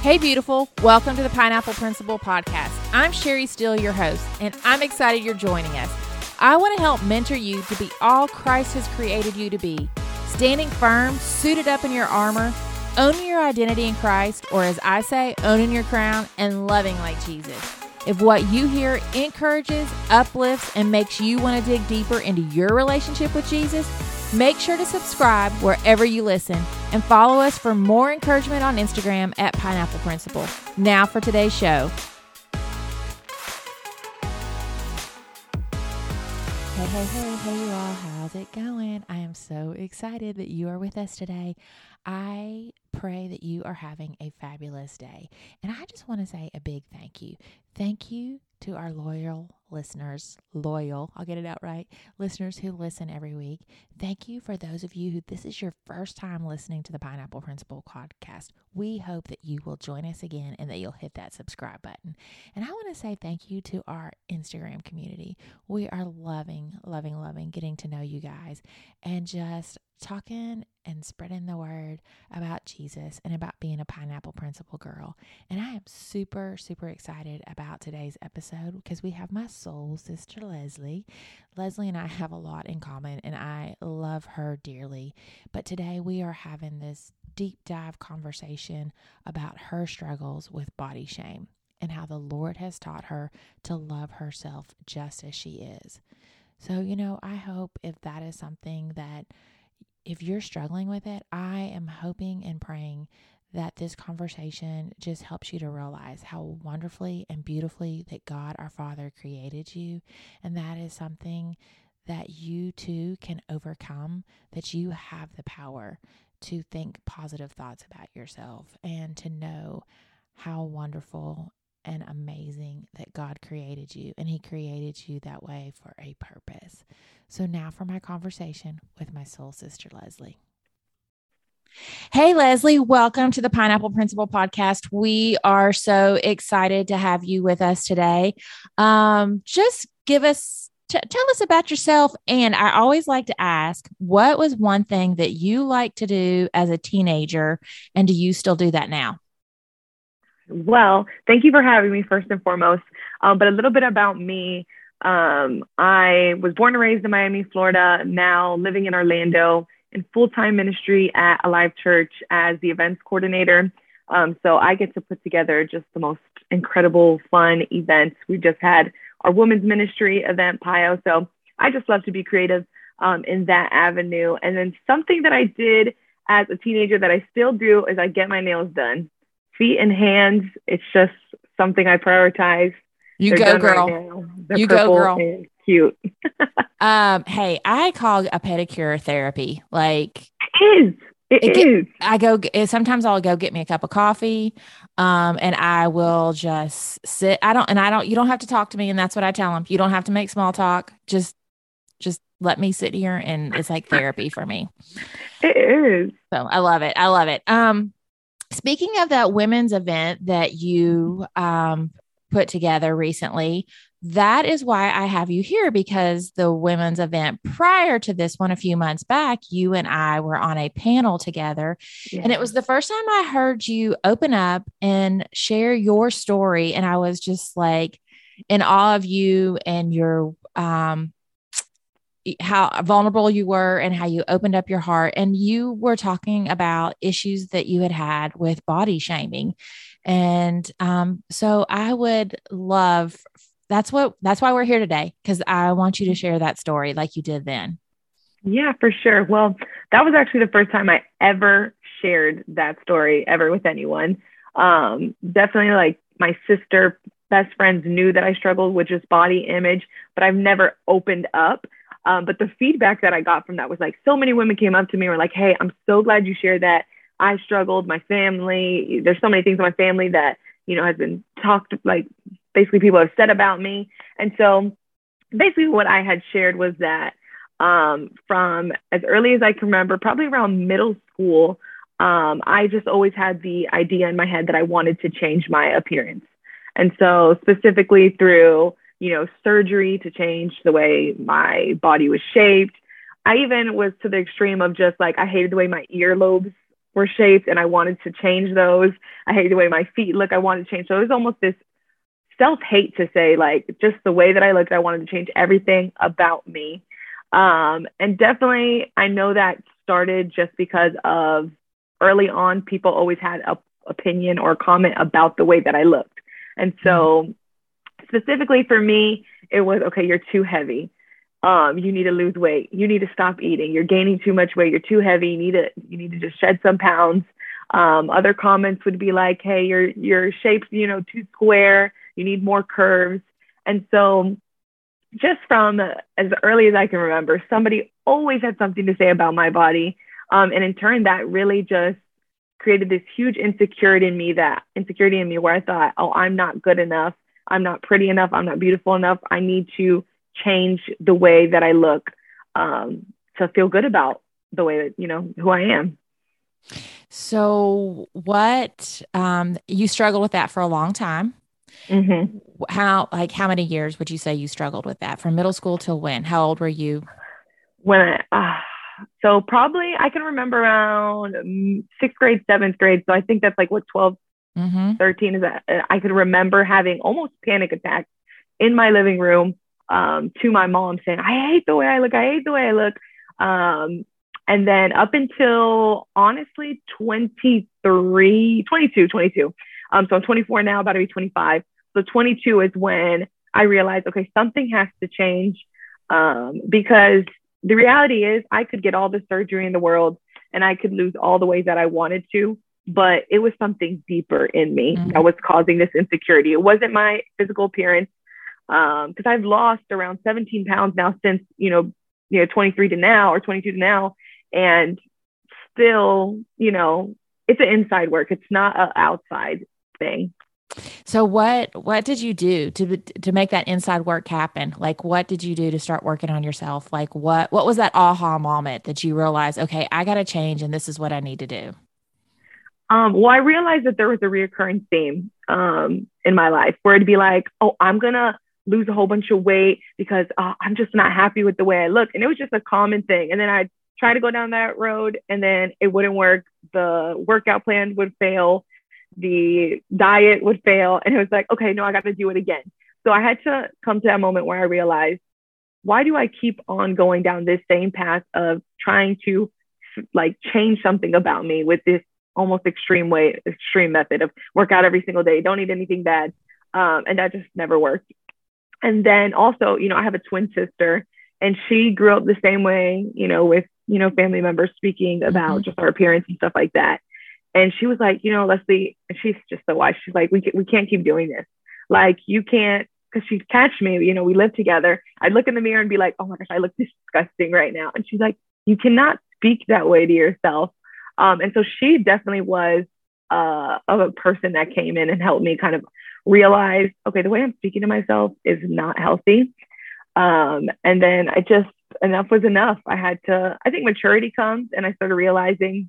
Hey, beautiful. Welcome to the Pineapple Principle Podcast. I'm Sherry Steele, your host, and I'm excited you're joining us. I want to help mentor you to be all Christ has created you to be standing firm, suited up in your armor, owning your identity in Christ, or as I say, owning your crown and loving like Jesus. If what you hear encourages, uplifts, and makes you want to dig deeper into your relationship with Jesus, Make sure to subscribe wherever you listen and follow us for more encouragement on Instagram at Pineapple Principle. Now for today's show. Hey, hey, hey, hey, you all. How's it going? I am so excited that you are with us today. I pray that you are having a fabulous day. And I just want to say a big thank you. Thank you to our loyal listeners, loyal, I'll get it out right, listeners who listen every week. Thank you for those of you who this is your first time listening to the Pineapple Principle podcast. We hope that you will join us again and that you'll hit that subscribe button. And I want to say thank you to our Instagram community. We are loving, loving, loving getting to know you guys and just talking and spreading the word about Jesus and about being a pineapple principle girl. And I am super, super excited about today's episode because we have my soul sister Leslie. Leslie and I have a lot in common and I love her dearly. But today we are having this deep dive conversation about her struggles with body shame and how the Lord has taught her to love herself just as she is. So, you know, I hope if that is something that if you're struggling with it, I am hoping and praying that this conversation just helps you to realize how wonderfully and beautifully that God our Father created you. And that is something that you too can overcome, that you have the power to think positive thoughts about yourself and to know how wonderful and amazing that God created you. And He created you that way for a purpose. So now for my conversation with my soul sister, Leslie. Hey, Leslie, welcome to the Pineapple Principle podcast. We are so excited to have you with us today. Um, just give us, t- tell us about yourself. And I always like to ask, what was one thing that you liked to do as a teenager? And do you still do that now? Well, thank you for having me, first and foremost. Um, but a little bit about me. Um, I was born and raised in Miami, Florida, now living in Orlando in full time ministry at Alive Church as the events coordinator. Um, so I get to put together just the most incredible, fun events. We just had our women's ministry event, PIO. So I just love to be creative um, in that avenue. And then something that I did as a teenager that I still do is I get my nails done. Feet and hands, it's just something I prioritize. You They're go, girl. Right you go, girl. Cute. um, hey, I call a pedicure therapy. Like it is. It, it is. Get, I go. Sometimes I'll go get me a cup of coffee, um, and I will just sit. I don't, and I don't. You don't have to talk to me, and that's what I tell them. You don't have to make small talk. Just, just let me sit here, and it's like therapy for me. It is. So I love it. I love it. Um, speaking of that women's event that you um put together recently. That is why I have you here because the women's event prior to this one, a few months back, you and I were on a panel together. Yeah. And it was the first time I heard you open up and share your story. And I was just like in awe of you and your, um, how vulnerable you were and how you opened up your heart and you were talking about issues that you had had with body shaming and um, so I would love that's what that's why we're here today because I want you to share that story like you did then. Yeah, for sure. Well, that was actually the first time I ever shared that story ever with anyone. Um, definitely like my sister, best friends knew that I struggled with just body image, but I've never opened up. Um, but the feedback that I got from that was like so many women came up to me and were like, Hey, I'm so glad you shared that. I struggled, my family, there's so many things in my family that, you know, has been talked like basically people have said about me. And so basically what I had shared was that um, from as early as I can remember, probably around middle school, um, I just always had the idea in my head that I wanted to change my appearance. And so specifically through, you know, surgery to change the way my body was shaped. I even was to the extreme of just like I hated the way my earlobes were shaped and I wanted to change those. I hate the way my feet look. I wanted to change. So it was almost this self hate to say, like, just the way that I looked, I wanted to change everything about me. Um, and definitely, I know that started just because of early on, people always had a opinion or comment about the way that I looked. And so, specifically for me, it was okay, you're too heavy. Um, you need to lose weight. You need to stop eating. You're gaining too much weight. You're too heavy. You need to you need to just shed some pounds. Um, other comments would be like, hey, your your shape's you know too square. You need more curves. And so, just from as early as I can remember, somebody always had something to say about my body. Um, and in turn, that really just created this huge insecurity in me that insecurity in me where I thought, oh, I'm not good enough. I'm not pretty enough. I'm not beautiful enough. I need to change the way that I look um, to feel good about the way that, you know, who I am. So, what um, you struggled with that for a long time? Mm-hmm. How, like, how many years would you say you struggled with that from middle school till when? How old were you? When I, uh, so probably I can remember around mm, sixth grade, seventh grade. So I think that's like what 12, mm-hmm. 13 is that uh, I could remember having almost panic attacks in my living room um, to my mom saying, I hate the way I look. I hate the way I look. Um, and then up until honestly 23, 22, 22. Um, so I'm 24 now, about to be 25. So 22 is when I realized, okay, something has to change um, because the reality is I could get all the surgery in the world and I could lose all the weight that I wanted to, but it was something deeper in me mm-hmm. that was causing this insecurity. It wasn't my physical appearance because um, I've lost around 17 pounds now since you know you know 23 to now or 22 to now, and still you know it's an inside work. It's not an outside thing. So what what did you do to to make that inside work happen? Like what did you do to start working on yourself? Like what what was that aha moment that you realized, okay, I got to change and this is what I need to do? Um, well, I realized that there was a reoccurring theme um, in my life where it'd be like, oh, I'm gonna lose a whole bunch of weight because uh, I'm just not happy with the way I look, and it was just a common thing. And then I'd try to go down that road, and then it wouldn't work. The workout plan would fail the diet would fail. And it was like, okay, no, I got to do it again. So I had to come to that moment where I realized, why do I keep on going down this same path of trying to like change something about me with this almost extreme way, extreme method of work out every single day, don't eat anything bad. Um, and that just never worked. And then also, you know, I have a twin sister and she grew up the same way, you know, with, you know, family members speaking about mm-hmm. just our appearance and stuff like that. And she was like, you know, Leslie, and she's just so wise. She's like, we, we can't keep doing this. Like, you can't, because she'd catch me, you know, we live together. I'd look in the mirror and be like, oh my gosh, I look disgusting right now. And she's like, you cannot speak that way to yourself. Um, and so she definitely was uh, of a person that came in and helped me kind of realize, okay, the way I'm speaking to myself is not healthy. Um, and then I just, enough was enough. I had to, I think maturity comes and I started realizing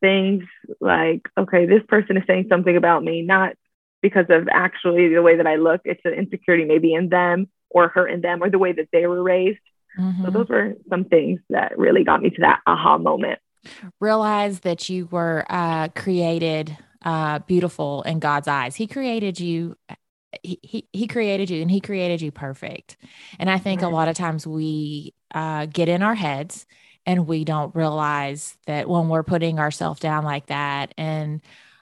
things like, okay, this person is saying something about me, not because of actually the way that I look. It's an insecurity maybe in them or hurt in them or the way that they were raised. Mm-hmm. So those were some things that really got me to that aha moment. Realize that you were uh, created uh, beautiful in God's eyes. He created you. He, he, he created you and he created you perfect. And I think a lot of times we uh, get in our heads and we don't realize that when we're putting ourselves down like that and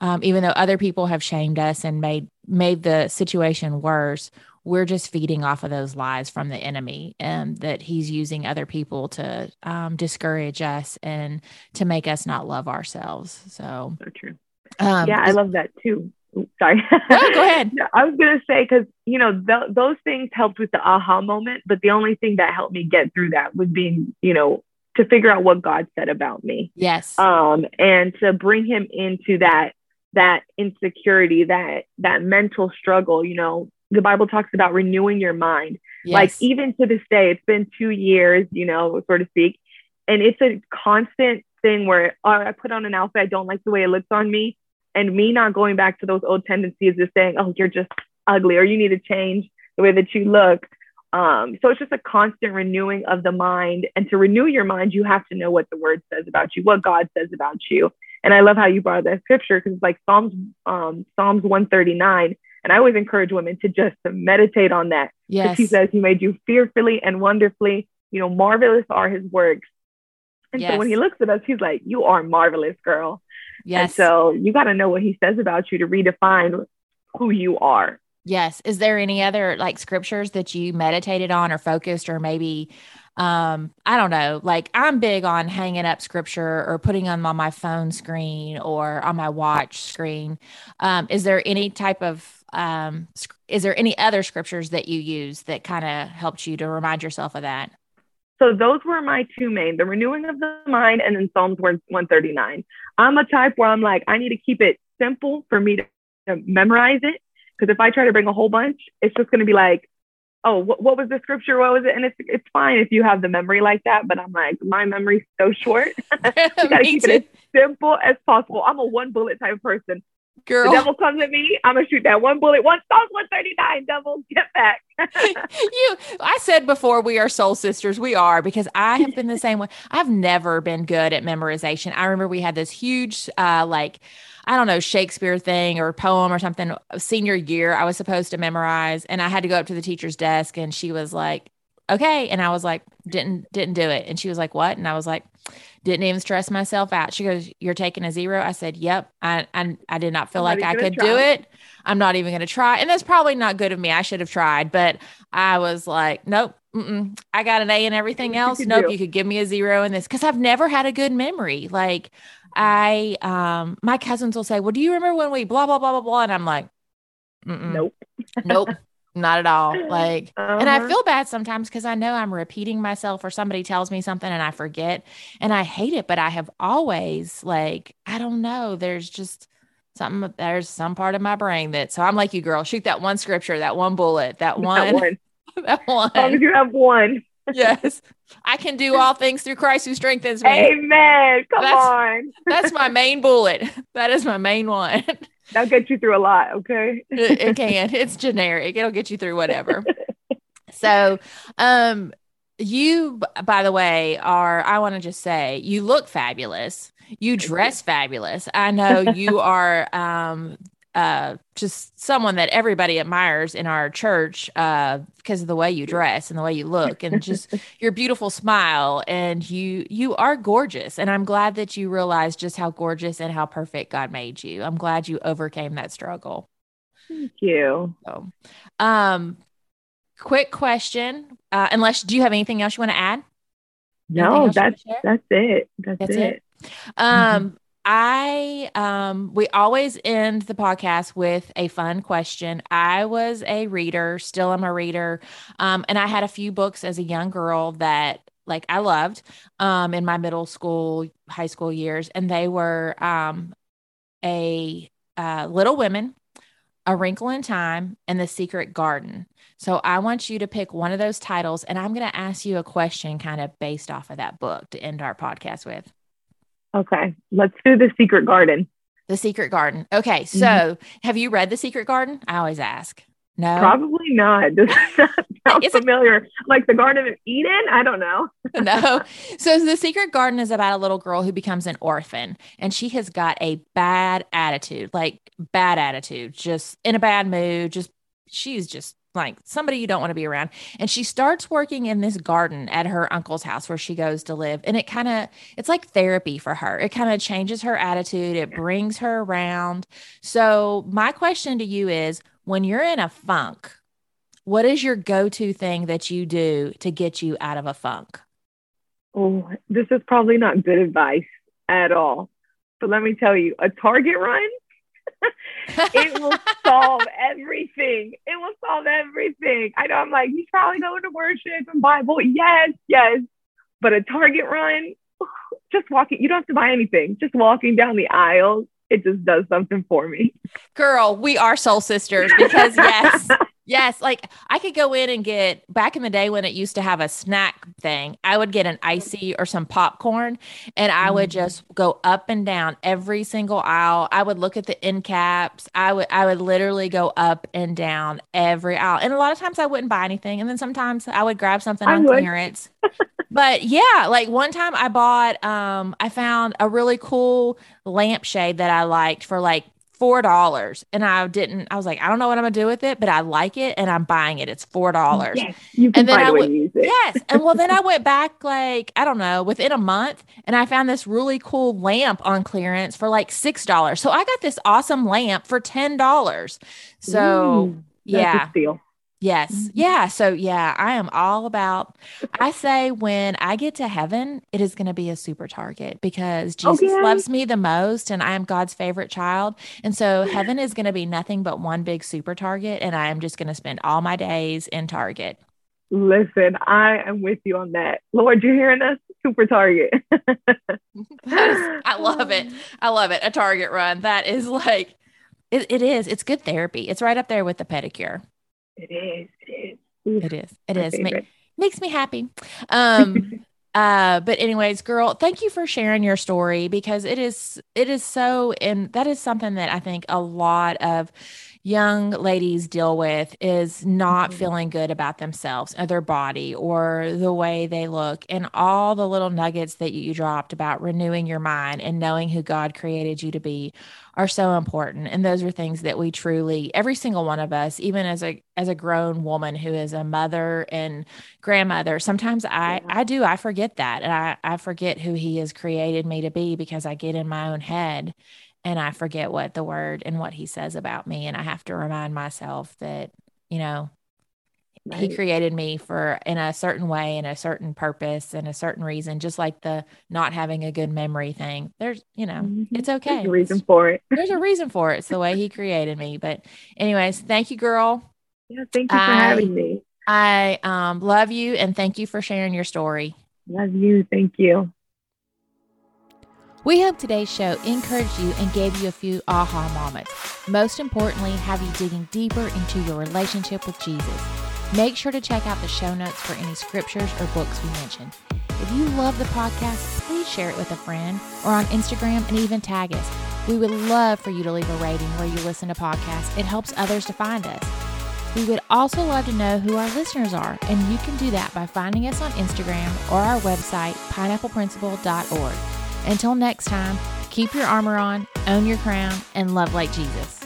um, even though other people have shamed us and made made the situation worse we're just feeding off of those lies from the enemy and that he's using other people to um, discourage us and to make us not love ourselves. So so true. um, yeah i love that too. Sorry. Go ahead. I was going to say because you know th- those things helped with the aha moment but the only thing that helped me get through that was being you know to figure out what God said about me. Yes. Um, and to bring him into that that insecurity, that that mental struggle, you know, the Bible talks about renewing your mind. Yes. Like even to this day, it's been two years, you know, so to speak. And it's a constant thing where oh, I put on an outfit, I don't like the way it looks on me. And me not going back to those old tendencies of saying, oh, you're just ugly or you need to change the way that you look. Um, so it's just a constant renewing of the mind. And to renew your mind, you have to know what the word says about you, what God says about you. And I love how you brought that scripture because it's like Psalms, um, Psalms 139. And I always encourage women to just to meditate on that. Yes. He says he made you fearfully and wonderfully, you know, marvelous are his works. And Yes. so when he looks at us, he's like, You are marvelous, girl. And Yes. so you got to know what he says about you to redefine who you are. Yes. Is there any other like scriptures that you meditated on or focused or maybe um I don't know, like I'm big on hanging up scripture or putting them on my phone screen or on my watch screen. Um is there any type of um is there any other scriptures that you use that kind of helped you to remind yourself of that? So those were my two main, the renewing of the mind and then Psalms 139. I'm a type where I'm like, I need to keep it simple for me to memorize it. Because if I try to bring a whole bunch, it's just going to be like, oh, what, what was the scripture? What was it? And it's it's fine if you have the memory like that. But I'm like, my memory's so short. you got to keep too. it as simple as possible. I'm a one bullet type of person. The devil comes at me, I'm to shoot that one bullet. One Psalms 139, devil, get back. you I said before we are soul sisters. We are because I have been the same way. I've never been good at memorization. I remember we had this huge uh like I don't know, Shakespeare thing or poem or something senior year I was supposed to memorize and I had to go up to the teacher's desk and she was like, "Okay." And I was like, "Didn't didn't do it." And she was like, "What?" And I was like, "Didn't even stress myself out." She goes, "You're taking a zero. I said, "Yep." I I, I did not feel I'm like not I could gonna do it. I'm not even going to try. And that's probably not good of me. I should have tried, but I was like, nope, mm-mm. I got an A and everything else. could Nope, do. you could give me a zero in this because I've never had a good memory. Like I, um, my cousins will say, well, do you remember when we blah, blah, blah, blah, blah? And I'm like, mm-mm, Nope. nope, not at all. Like, and I Uh-huh. feel bad sometimes because I know I'm repeating myself or somebody tells me something and I forget and I hate it, but I have always like, I don't know, there's just something, there's some part of my brain that, so I'm like you girl, shoot that one scripture, that one bullet, that That one, one. that one. As long as you have one. yes. I can do all things through Christ who strengthens me. Amen. Come That's- on. That's my main bullet. That is my main one. That'll get you through a lot. Okay. it, it can. It's generic. It'll get you through whatever. so, um, you, by the way, are, I want to just say, you look fabulous. You dress fabulous. I know you are, um, uh, just someone that everybody admires in our church, uh, because of the way you dress and the way you look and just your beautiful smile. And you, you are gorgeous. And I'm glad that you realize just how gorgeous and how perfect God made you. I'm glad you overcame that struggle. Thank you. So, um, quick question. Uh, unless, do you have anything else you want to add? No, else you wanna that's that's it. That's, That's it. it? Um, I um, we always end the podcast with a fun question. I was a reader, still am a reader, um, and I had a few books as a young girl that like I loved um, in my middle school, high school years, and they were um, a uh, Little Women, A Wrinkle in Time, and The Secret Garden. So I want you to pick one of those titles, and I'm going to ask you a question kind of based off of that book to end our podcast with. Okay. Let's do the secret garden. The Secret Garden. Okay, so Mm-hmm. have you read The Secret Garden? I always ask. No. Probably not. Does that sound It's a- familiar? like the Garden of Eden? I don't know. no. So the secret garden is about a little girl who becomes an orphan and she has got a bad attitude, like bad attitude, just in a bad mood, just she's just like somebody you don't want to be around. And she starts working in this garden at her uncle's house where she goes to live. And it kind of it's like therapy for her. It kind of changes her attitude, it brings her around. So my question to you is when you're in a funk, what is your go-to thing that you do to get you out of a funk? Oh, this is probably not good advice at all. But let me tell you, a Target run, it will solve everything. It will solve everything. I know I'm like, he's probably going to worship and Bible. Yes, yes. But a Target run, just walking, you don't have to buy anything. Just walking down the aisles, it just does something for me. Girl, we are soul sisters because yes, yes, like I could go in and get back in the day when it used to have a snack thing. I would get an icy or some popcorn, and I would Mm-hmm. just go up and down every single aisle. I would look at the end caps. I would I would literally go up and down every aisle, and a lot of times I wouldn't buy anything, and then sometimes I would grab something I on would. clearance. but yeah, like one time I bought, um, I found a really cool lampshade that I liked for like four dollars, and I didn't. I was like, I don't know what I'm gonna do with it, but I like it, and I'm buying it. It's four dollars. Yes, you can And then find I a way use it. Yes. And well, then I went back like, I don't know, within a month and I found this really cool lamp on clearance for like $6. So I got this awesome lamp for $10. So, Ooh, yeah. steal. Yes. Mhm. Yeah. So, yeah, I am all about, I say when I get to heaven, it is going to be a super target because Jesus Okay. loves me the most and I am God's favorite child. And so, heaven is going to be nothing but one big super target. And I am just going to spend all my days in Target. Listen, I am with you on that. Lord, you're hearing us? Super Target. I love it. I love it. A Target run. That is like, it, it is. It's good therapy. It's right up there with the pedicure. It is. It is. Oof, It is. It. Ma- makes me happy. Um, uh, but anyways, girl, thank you for sharing your story because it is, it is so, and that is something that I think a lot of young ladies deal with is not Mhm. feeling good about themselves or their body or the way they look and all the little nuggets that you dropped about renewing your mind and knowing who God created you to be are so important. And those are things that we truly every single one of us even as a as a grown woman who is a mother and grandmother sometimes i i do i forget that. And i i forget who he has created me to be because i get in my own head and i forget what the word and what he says about me and i have to remind myself that you know he created me for in a certain way and a certain purpose and a certain reason just like the not having a good memory thing there's you know Mhm. it's okay There's a reason for it. there's a reason for it. It's the way he created me. But anyways, thank you, girl. Yeah, thank you for I- having me. I um, love you and thank you for sharing your story. Love you. Thank you. We hope today's show encouraged you and gave you a few aha moments. Most importantly, have you digging deeper into your relationship with Jesus. Make sure to check out the show notes for any scriptures or books we mentioned. If you love the podcast, please share it with a friend or on Instagram and even tag us. We would love for you to leave a rating where you listen to podcasts. It helps others to find us. We would also love to know who our listeners are, and you can do that by finding us on Instagram or our website, pineappleprinciple.org. Until next time, keep your armor on, own your crown, and love like Jesus.